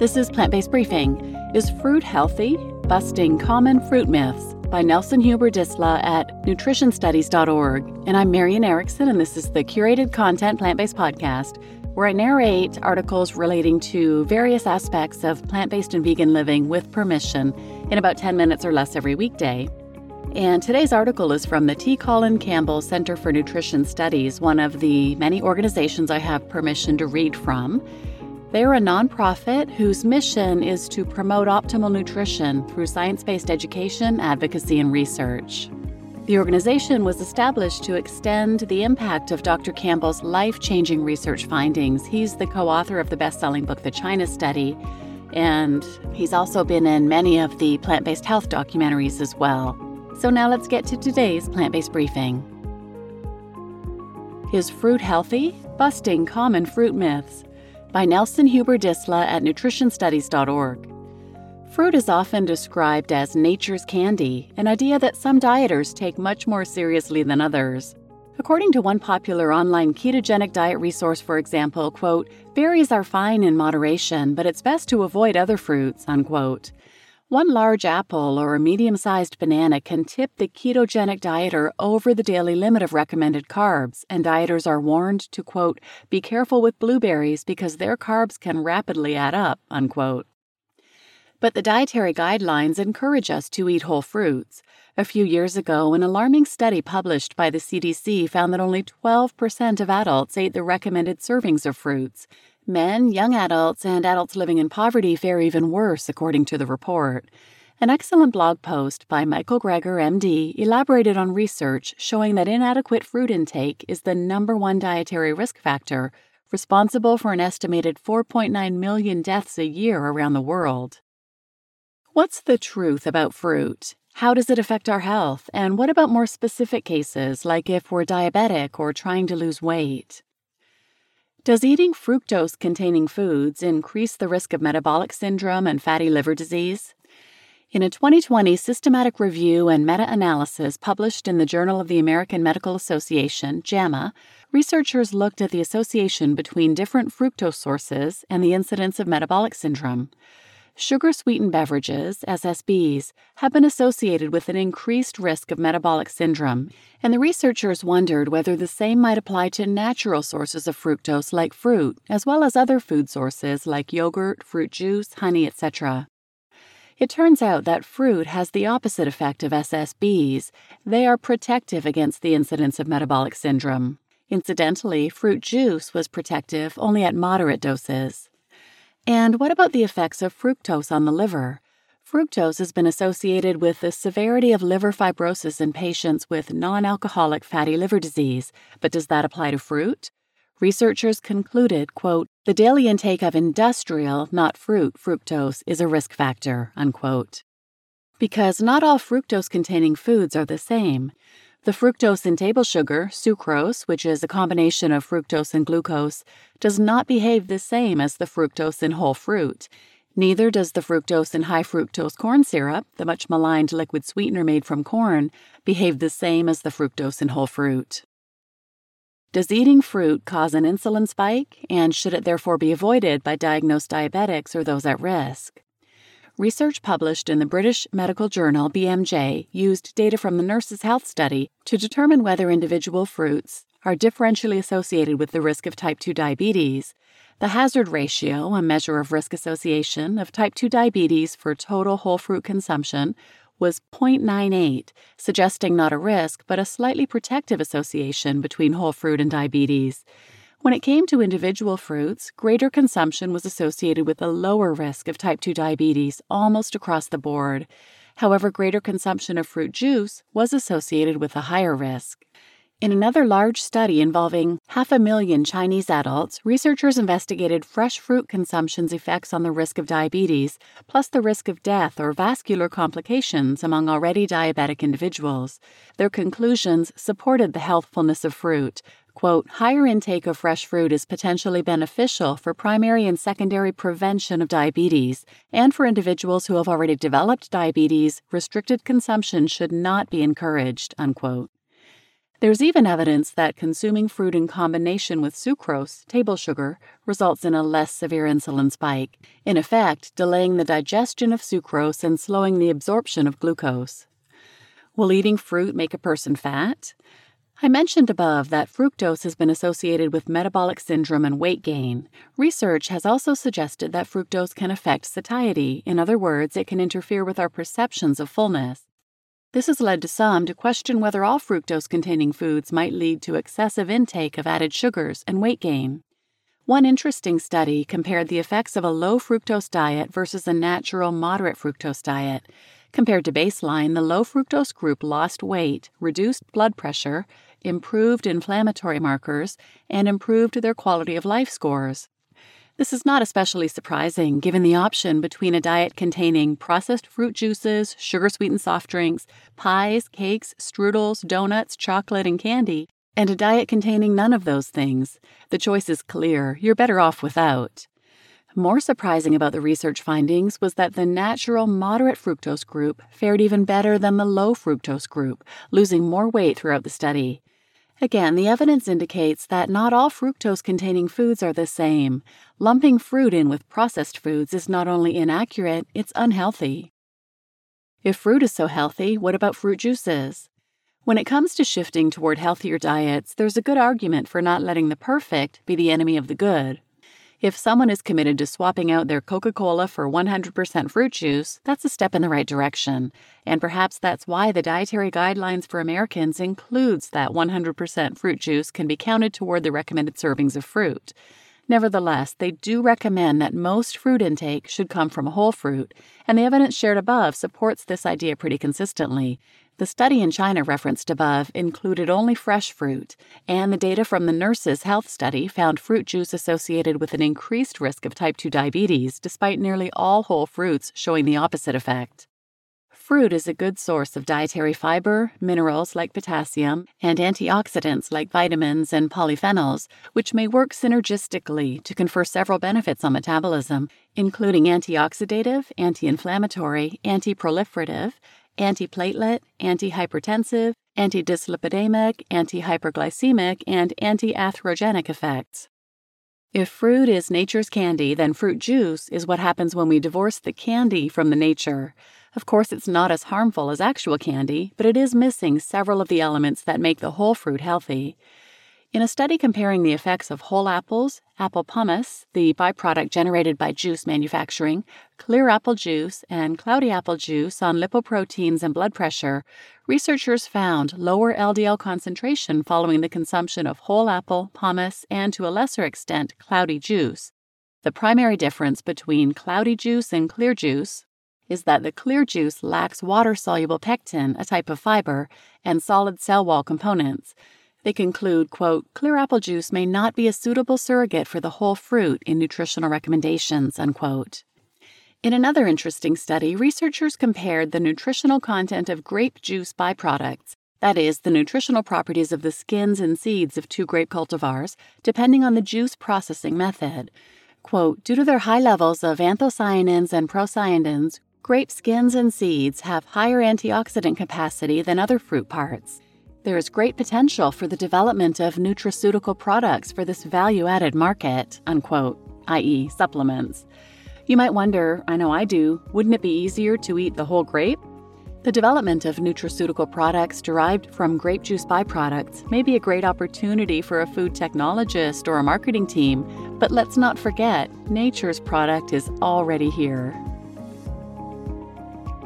This is Plant Based Briefing. Is fruit healthy? Busting Common Fruit Myths by Nelson Huber Disla at nutritionstudies.org. And I'm Marian Erickson, and this is the curated content plant based podcast where I narrate articles relating to various aspects of plant based and vegan living with permission in about 10 minutes or less every weekday. And today's article is from the T. Colin Campbell Center for Nutrition Studies, one of the many organizations I have permission to read from. They're a nonprofit whose mission is to promote optimal nutrition through science based education, advocacy, and research. The organization was established to extend the impact of Dr. Campbell's life changing research findings. He's the co author of the best selling book, The China Study, and he's also been in many of the plant based health documentaries as well. So now let's get to today's plant based briefing. Is fruit healthy? Busting common fruit myths by Nelson Huber Disla at nutritionstudies.org. Fruit is often described as nature's candy, an idea that some dieters take much more seriously than others. According to one popular online ketogenic diet resource, for example, quote, berries are fine in moderation, but it's best to avoid other fruits, unquote. One large apple or a medium sized banana can tip the ketogenic dieter over the daily limit of recommended carbs, and dieters are warned to, quote, be careful with blueberries because their carbs can rapidly add up, unquote. But the dietary guidelines encourage us to eat whole fruits. A few years ago, an alarming study published by the CDC found that only 12% of adults ate the recommended servings of fruits, Men, young adults, and adults living in poverty fare even worse, according to the report. An excellent blog post by Michael Greger, MD, elaborated on research showing that inadequate fruit intake is the number one dietary risk factor, responsible for an estimated 4.9 million deaths a year around the world. What's the truth about fruit? How does it affect our health? And what about more specific cases, like if we're diabetic or trying to lose weight? Does eating fructose containing foods increase the risk of metabolic syndrome and fatty liver disease? In a 2020 systematic review and meta analysis published in the Journal of the American Medical Association, JAMA, researchers looked at the association between different fructose sources and the incidence of metabolic syndrome. Sugar sweetened beverages, SSBs, have been associated with an increased risk of metabolic syndrome, and the researchers wondered whether the same might apply to natural sources of fructose like fruit, as well as other food sources like yogurt, fruit juice, honey, etc. It turns out that fruit has the opposite effect of SSBs. They are protective against the incidence of metabolic syndrome. Incidentally, fruit juice was protective only at moderate doses. And what about the effects of fructose on the liver? Fructose has been associated with the severity of liver fibrosis in patients with non alcoholic fatty liver disease, but does that apply to fruit? Researchers concluded, quote, the daily intake of industrial, not fruit, fructose is a risk factor, unquote. Because not all fructose containing foods are the same. The fructose in table sugar, sucrose, which is a combination of fructose and glucose, does not behave the same as the fructose in whole fruit. Neither does the fructose in high fructose corn syrup, the much maligned liquid sweetener made from corn, behave the same as the fructose in whole fruit. Does eating fruit cause an insulin spike, and should it therefore be avoided by diagnosed diabetics or those at risk? Research published in the British Medical Journal BMJ used data from the Nurses' Health Study to determine whether individual fruits are differentially associated with the risk of type 2 diabetes. The hazard ratio, a measure of risk association of type 2 diabetes for total whole fruit consumption, was 0.98, suggesting not a risk but a slightly protective association between whole fruit and diabetes. When it came to individual fruits, greater consumption was associated with a lower risk of type 2 diabetes almost across the board. However, greater consumption of fruit juice was associated with a higher risk. In another large study involving half a million Chinese adults, researchers investigated fresh fruit consumption's effects on the risk of diabetes, plus the risk of death or vascular complications among already diabetic individuals. Their conclusions supported the healthfulness of fruit, Quote, higher intake of fresh fruit is potentially beneficial for primary and secondary prevention of diabetes, and for individuals who have already developed diabetes, restricted consumption should not be encouraged, unquote. There's even evidence that consuming fruit in combination with sucrose, table sugar, results in a less severe insulin spike, in effect, delaying the digestion of sucrose and slowing the absorption of glucose. Will eating fruit make a person fat? I mentioned above that fructose has been associated with metabolic syndrome and weight gain. Research has also suggested that fructose can affect satiety. In other words, it can interfere with our perceptions of fullness. This has led to some to question whether all fructose containing foods might lead to excessive intake of added sugars and weight gain. One interesting study compared the effects of a low fructose diet versus a natural moderate fructose diet. Compared to baseline, the low fructose group lost weight, reduced blood pressure, improved inflammatory markers, and improved their quality of life scores. This is not especially surprising given the option between a diet containing processed fruit juices, sugar sweetened soft drinks, pies, cakes, strudels, donuts, chocolate, and candy, and a diet containing none of those things. The choice is clear you're better off without. More surprising about the research findings was that the natural moderate fructose group fared even better than the low fructose group, losing more weight throughout the study. Again, the evidence indicates that not all fructose containing foods are the same. Lumping fruit in with processed foods is not only inaccurate, it's unhealthy. If fruit is so healthy, what about fruit juices? When it comes to shifting toward healthier diets, there's a good argument for not letting the perfect be the enemy of the good. If someone is committed to swapping out their Coca Cola for 100% fruit juice, that's a step in the right direction. And perhaps that's why the dietary guidelines for Americans includes that 100% fruit juice can be counted toward the recommended servings of fruit. Nevertheless, they do recommend that most fruit intake should come from whole fruit, and the evidence shared above supports this idea pretty consistently. The study in China referenced above included only fresh fruit, and the data from the Nurses Health Study found fruit juice associated with an increased risk of type 2 diabetes, despite nearly all whole fruits showing the opposite effect. Fruit is a good source of dietary fiber, minerals like potassium, and antioxidants like vitamins and polyphenols, which may work synergistically to confer several benefits on metabolism, including antioxidative, anti inflammatory, anti proliferative, antiplatelet, antihypertensive, antidyslipidemic, antihyperglycemic, and antiatherogenic effects. If fruit is nature's candy, then fruit juice is what happens when we divorce the candy from the nature. Of course, it's not as harmful as actual candy, but it is missing several of the elements that make the whole fruit healthy. In a study comparing the effects of whole apples, apple pomace, the byproduct generated by juice manufacturing, clear apple juice, and cloudy apple juice on lipoproteins and blood pressure, researchers found lower LDL concentration following the consumption of whole apple, pomace, and to a lesser extent, cloudy juice. The primary difference between cloudy juice and clear juice is that the clear juice lacks water soluble pectin, a type of fiber, and solid cell wall components they conclude, quote, clear apple juice may not be a suitable surrogate for the whole fruit in nutritional recommendations, unquote. In another interesting study, researchers compared the nutritional content of grape juice byproducts, that is, the nutritional properties of the skins and seeds of two grape cultivars, depending on the juice processing method. Quote, due to their high levels of anthocyanins and procyanins, grape skins and seeds have higher antioxidant capacity than other fruit parts. There is great potential for the development of nutraceutical products for this value added market, unquote, i.e., supplements. You might wonder, I know I do, wouldn't it be easier to eat the whole grape? The development of nutraceutical products derived from grape juice byproducts may be a great opportunity for a food technologist or a marketing team, but let's not forget, nature's product is already here.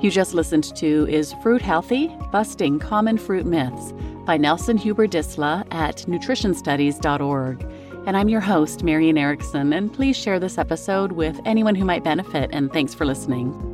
You just listened to Is Fruit Healthy? Busting Common Fruit Myths by Nelson Huber Disla at nutritionstudies.org. And I'm your host, Marian Erickson, and please share this episode with anyone who might benefit, and thanks for listening.